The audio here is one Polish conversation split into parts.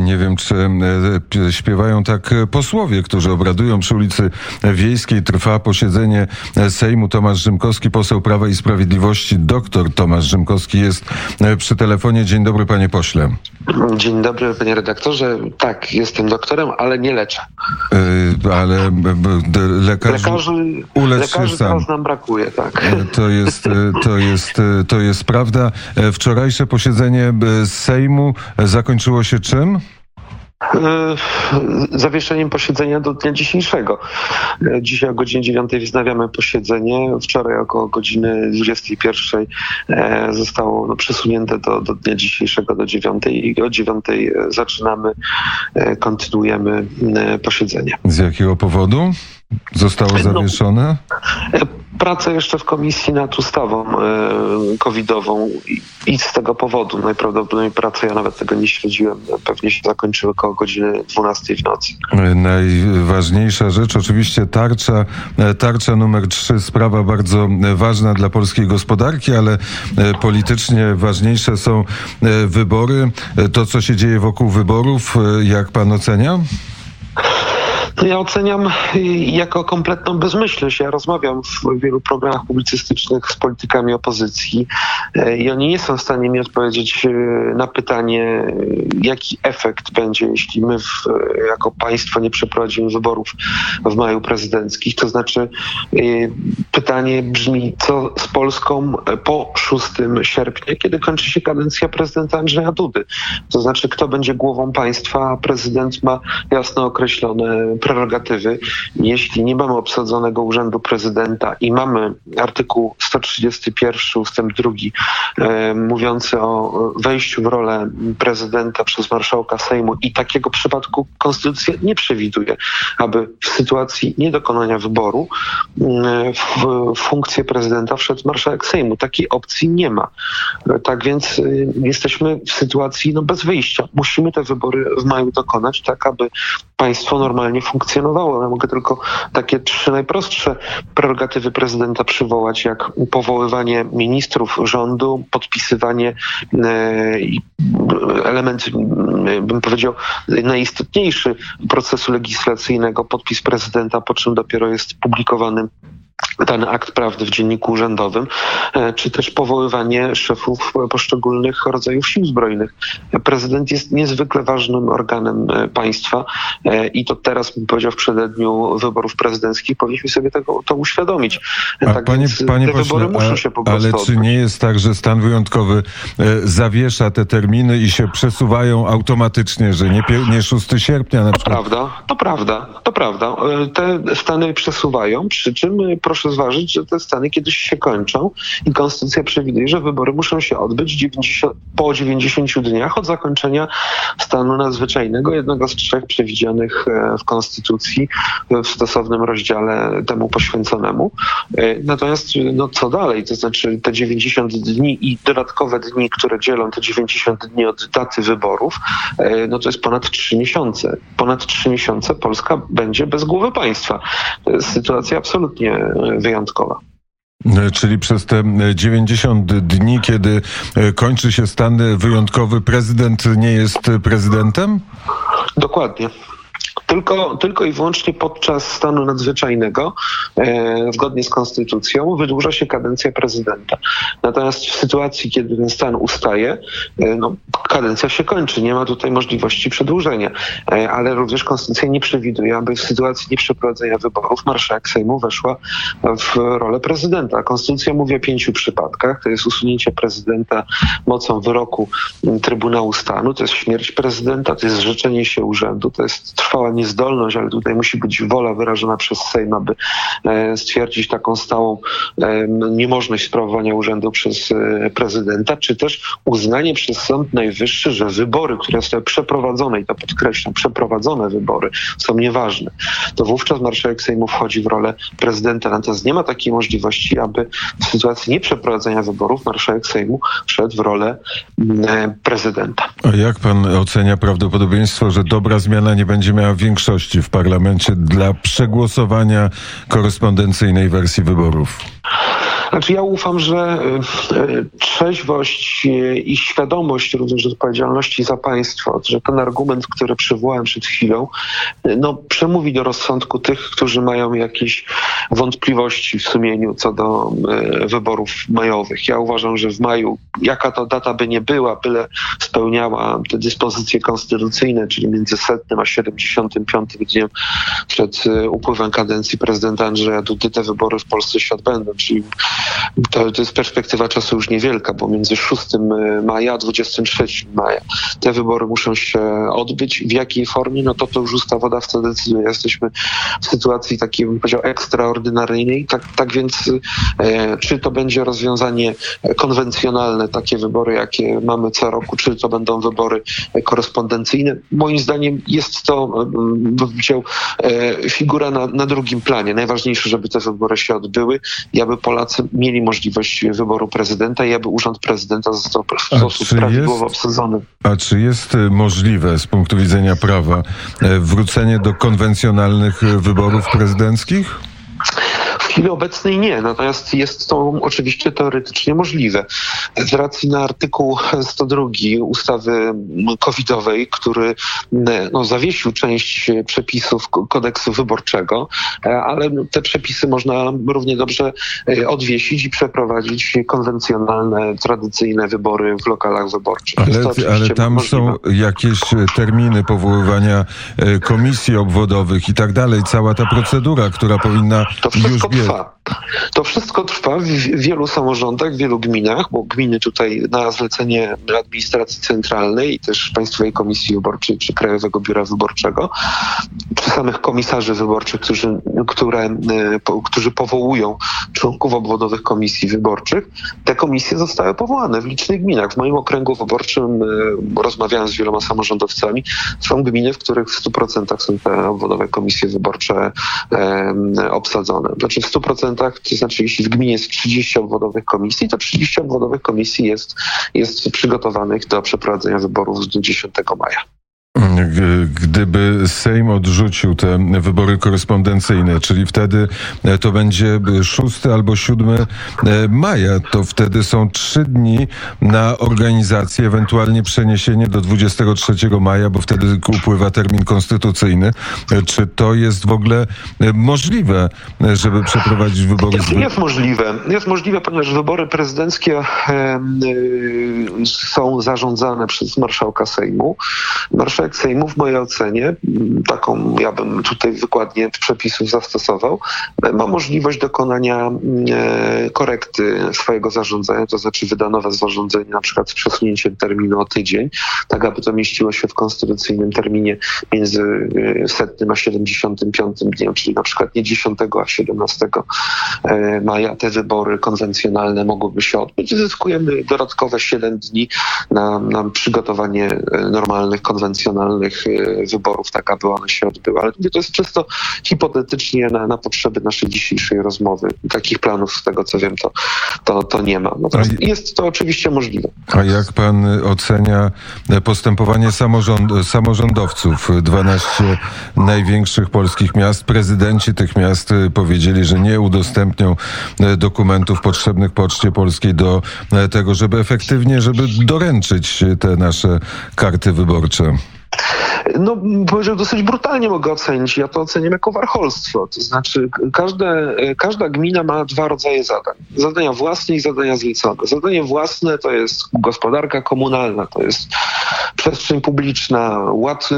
Nie wiem, czy e, śpiewają tak posłowie, którzy obradują przy ulicy Wiejskiej. Trwa posiedzenie Sejmu. Tomasz Rzymkowski, poseł Prawa i Sprawiedliwości. Doktor Tomasz Rzymkowski jest e, przy telefonie. Dzień dobry, panie pośle. Dzień dobry, panie redaktorze. Tak, jestem doktorem, ale nie leczę. Yy, ale lekarzy, lekarzy, lekarzy sam. teraz nam brakuje, tak. To jest, to, jest, to jest prawda. Wczorajsze posiedzenie Sejmu zakończyło się czym? E, zawieszeniem posiedzenia do dnia dzisiejszego. E, dzisiaj o godzinie 9 wznawiamy posiedzenie. Wczoraj około godziny 21 e, zostało no, przesunięte do, do dnia dzisiejszego do 9 i o 9 zaczynamy, kontynuujemy posiedzenie. Z jakiego powodu zostało no, zawieszone? No, pracę jeszcze w komisji nad ustawą e, covidową i, z tego powodu najprawdopodobniej pracę, ja nawet tego nie śledziłem, pewnie się zakończyły około godziny 12 w nocy. Najważniejsza rzecz, oczywiście tarcza, e, tarcza numer 3, sprawa bardzo ważna dla polskiej gospodarki, ale e, politycznie ważniejsze są wybory. To, co się dzieje wokół wyborów, jak pan ocenia? Ja oceniam y, jako kompletną bezmyślność. Ja rozmawiam w wielu programach publicystycznych z politykami opozycji y, i oni nie są w stanie mi odpowiedzieć y, na pytanie, jaki efekt będzie, jeśli my w, jako państwo nie przeprowadzimy wyborów w maju prezydenckich. To znaczy pytanie brzmi, co z Polską po 6 sierpnia, kiedy kończy się kadencja prezydenta Andrzeja Dudy. To znaczy, kto będzie głową państwa, prezydent ma jasno określone prerogatywy. Jeśli nie mamy obsadzonego urzędu prezydenta i mamy artykuł 131 ustęp 2 e, mówiący o wejściu w rolę prezydenta przez marszałka Sejmu i takiego przypadku konstytucja nie przewiduje, aby w sytuacji niedokonania wyboru e, w funkcję prezydenta wszedł marszałek Sejmu. Takiej opcji nie ma. Tak więc e, jesteśmy w sytuacji no, bez wyjścia. Musimy te wybory w maju dokonać, tak aby państwo normalnie funkcjonowało. Ja mogę tylko takie trzy najprostsze prerogatywy prezydenta przywołać, jak powoływanie ministrów rządu, podpisywanie e, element, bym powiedział, najistotniejszy procesu legislacyjnego, podpis prezydenta, po czym dopiero jest publikowany ten akt prawdy w dzienniku urzędowym, e, czy też powoływanie szefów poszczególnych rodzajów sił zbrojnych. Prezydent jest niezwykle ważnym organem e, państwa e, i to teraz, bym powiedział, w przededniu wyborów prezydenckich powinniśmy sobie tego, to uświadomić. A tak panie, panie pośle, wybory muszą się po prostu Ale czy odbyć. nie jest tak, że stan wyjątkowy zawiesza te terminy i się przesuwają automatycznie, że nie, nie 6 sierpnia na przykład? To prawda, to prawda, to prawda. Te stany przesuwają, przy czym proszę zważyć, że te stany kiedyś się kończą i konstytucja przewiduje, że wybory muszą się odbyć 90, po 90 dniach od zakończenia stanu nadzwyczajnego, jednego z trzech przewidzianych e, w konstytucji w stosownym rozdziale temu poświęconemu. E, natomiast no, co dalej? To znaczy te 90 dni i dodatkowe dni, które dzielą te 90 dni od daty wyborów, e, no to jest ponad 3 miesiące. Ponad 3 miesiące Polska będzie bez głowy państwa. To jest sytuacja absolutnie wyjątkowa. Czyli przez te 90 dni, kiedy kończy się stan wyjątkowy, prezydent nie jest prezydentem? Dokładnie. Tylko, tylko i wyłącznie podczas stanu nadzwyczajnego, e, zgodnie z konstytucją, wydłuża się kadencja prezydenta. Natomiast w sytuacji, kiedy ten stan ustaje, e, no, kadencja się kończy. Nie ma tutaj możliwości przedłużenia. E, ale również konstytucja nie przewiduje, aby w sytuacji nieprzeprowadzenia wyborów marszałek Sejmu weszła w rolę prezydenta. Konstytucja mówi o pięciu przypadkach. To jest usunięcie prezydenta mocą wyroku Trybunału Stanu, to jest śmierć prezydenta, to jest zrzeczenie się urzędu, to jest trwała niezdolność, ale tutaj musi być wola wyrażona przez Sejm, aby e, stwierdzić taką stałą e, niemożność sprawowania urzędu przez e, prezydenta, czy też uznanie przez Sąd Najwyższy, że wybory, które zostały przeprowadzone, i to podkreślam, przeprowadzone wybory są nieważne, to wówczas marszałek Sejmu wchodzi w rolę prezydenta. Natomiast nie ma takiej możliwości, aby w sytuacji nieprzeprowadzenia wyborów marszałek Sejmu wszedł w rolę prezydenta. A jak pan ocenia prawdopodobieństwo, że dobra zmiana nie będzie miała większości w parlamencie dla przegłosowania korespondencyjnej wersji wyborów? Znaczy ja ufam, że trzeźwość i świadomość również odpowiedzialności za państwo, że ten argument, który przywołałem przed chwilą, no, przemówi do rozsądku tych, którzy mają jakieś wątpliwości w sumieniu co do wyborów majowych. Ja uważam, że w maju, jaka to data by nie była, byle spełniała te dyspozycje konstytucyjne, czyli między setnym a 75 dniem przed e, upływem kadencji prezydenta Andrzeja Dudy, te wybory w Polsce się odbędą. Czyli to, to jest perspektywa czasu już niewielka, bo między 6 e, maja a 23 maja te wybory muszą się odbyć. W jakiej formie? No to to już ustawodawca decyduje. Jesteśmy w sytuacji takiej, bym powiedział, ekstraordynaryjnej. Tak, tak więc e, czy to będzie rozwiązanie konwencjonalne, takie wybory, jakie mamy co roku, czy to będą wybory korespondencyjne. Moim zdaniem jest to, bym powiedział, e, figura na, na drugim planie. Najważniejsze, żeby te wybory się odbyły i aby Polacy mieli możliwość wyboru prezydenta i aby urząd prezydenta został w sposób prawidłowo obsadzony. A czy jest e, możliwe z punktu widzenia prawa e, wrócenie do konwencjonalnych wyborów prezydenckich? Chwili obecnej nie, natomiast jest to oczywiście teoretycznie możliwe. Z racji na artykuł 102 ustawy covidowej, który no, zawiesił część przepisów kodeksu wyborczego, ale te przepisy można równie dobrze e, odwiesić i przeprowadzić konwencjonalne, tradycyjne wybory w lokalach wyborczych. Ale, ale tam możliwe. są jakieś terminy powoływania e, komisji obwodowych i tak dalej. Cała ta procedura, która powinna już biec trwa. To wszystko trwa w wielu samorządach, w wielu gminach, bo gminy tutaj na zlecenie administracji centralnej i też Państwowej Komisji Wyborczej czy Krajowego Biura Wyborczego, czy samych komisarzy wyborczych, którzy, które, e, którzy powołują członków obwodowych komisji wyborczych, te komisje zostały powołane w licznych gminach. W moim okręgu wyborczym, e, rozmawiałem z wieloma samorządowcami, są gminy, w których w 100% są te obwodowe komisje wyborcze e, obsadzone. Znaczy w 100%, to znaczy jeśli w gminie jest 30 obwodowych komisji, to 30 obwodowych komisji jest, jest przygotowanych do przeprowadzenia wyborów z 10 maja. Gdyby Sejm odrzucił te wybory korespondencyjne, czyli wtedy e, to będzie 6 albo 7 e, maja, to wtedy są trzy dni na organizację, ewentualnie przeniesienie do 23 maja, bo wtedy upływa termin konstytucyjny. E, czy to jest w ogóle możliwe, żeby przeprowadzić wybory? Jest, jest możliwe. Jest możliwe, ponieważ wybory prezydenckie są zarządzane przez marszałka Sejmu. Marszałek Sejmu w mojej ocenie, taką ja bym tutaj wykładnie przepisów zastosował, ma możliwość dokonania e, korekty swojego zarządzania, to znaczy wyda nowe zarządzenie na przykład z przesunięciem terminu o tydzień, tak aby to mieściło się w konstytucyjnym terminie między e, setnym a 75 dniem, czyli na przykład nie 10, a 17 e, maja te wybory konwencjonalne mogłyby się odbyć. Zyskujemy dodatkowe 7 dni na, na przygotowanie normalnych, konwencjonalnych e, wyborów, tak aby one się odbyły. Ale to jest czysto hipotetycznie na, na potrzeby naszej dzisiejszej rozmowy. Takich planów, z tego co wiem, to, to, to nie ma. Natomiast a, jest to oczywiście możliwe. A jak pan ocenia postępowanie samorząd, samorządowców? 12 największych polskich miast, prezydenci tych miast powiedzieli, że nie udostępnią dokumentów potrzebnych Poczcie Polskiej do tego, żeby efektywnie, żeby doręczyć te nasze karty wyborcze. No, powiedział dosyć brutalnie mogę ocenić. Ja to oceniam jako warcholstwo. To znaczy, każde, każda gmina ma dwa rodzaje zadań. Zadania własne i zadania zlecone. Zadanie własne to jest gospodarka komunalna, to jest przestrzeń publiczna, ład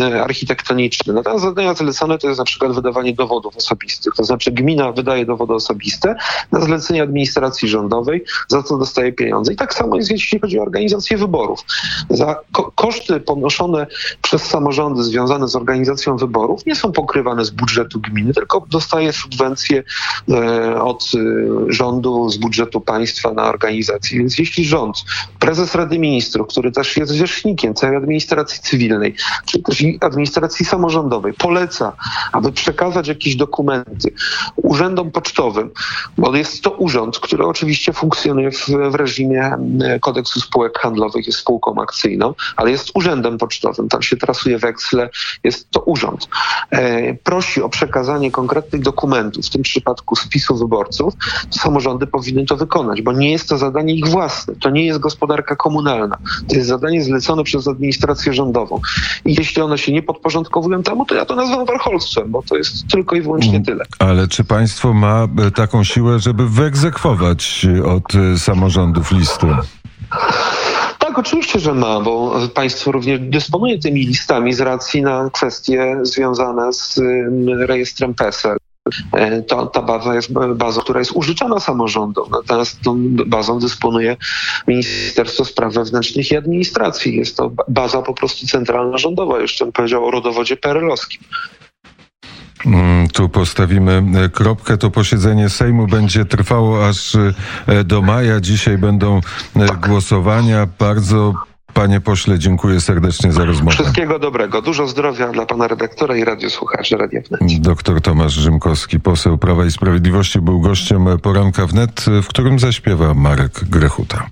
y, architektoniczny. Natomiast zadania zlecone to jest na przykład wydawanie dowodów osobistych. To znaczy gmina wydaje dowody osobiste na zlecenie administracji rządowej, za co dostaje pieniądze. I tak samo jest, jeśli chodzi o organizację wyborów. Za ko koszty ponoszone przez samorządy związane z organizacją wyborów nie są pokrywane z budżetu gminy, tylko dostaje subwencje e, od e, rządu, z budżetu państwa na organizację. Więc jeśli rząd, prezes Rady Ministrów, który też jest zwierzchnikiem całej administracji cywilnej, czy też administracji samorządowej, poleca, aby przekazać jakieś dokumenty urzędom pocztowym, bo jest to urząd, który oczywiście funkcjonuje w, w reżimie kodeksu spółek handlowych, jest spółką akcyjną, ale jest urzędem pocztowym. Tam się trasuje weksle, jest to urząd. E, prosi o przekazanie konkretnych dokumentów, w tym przypadku spisu wyborców, samorządy powinny to wykonać, bo nie jest to zadanie ich własne, to nie jest gospodarka komunalna, to jest zadanie zlecone przez administrację rządową. I jeśli one się nie podporządkowują temu, to ja to nazywam warcholstwem, bo to jest tylko i wyłącznie tyle. Ale czy państwo ma e, taką siłę, żeby wyegzekwować od e, samorządów listy? Tak, oczywiście, że ma, bo państwo również dysponuje tymi listami z racji na kwestie związane z rejestrem PESEL. E, To, ta baza jest bazą, która jest użyczana samorządom. Natomiast tą bazą dysponuje Ministerstwo Spraw Wewnętrznych i Administracji. Jest to ba- baza po prostu centralna rządowa. Jeszcze bym powiedział o rodowodzie perelowskim. Mm, Tu postawimy e, kropkę. To posiedzenie Sejmu będzie trwało aż e, do maja. Dzisiaj będą e, głosowania. Bardzo, panie pośle, dziękuję serdecznie za rozmowę. Wszystkiego dobrego. Dużo zdrowia dla pana redaktora i radiosłuchaczy Radia Wnet. Doktor Tomasz Rzymkowski, poseł Prawa i Sprawiedliwości, był gościem poranka wnet, w którym zaśpiewa Marek Grechuta.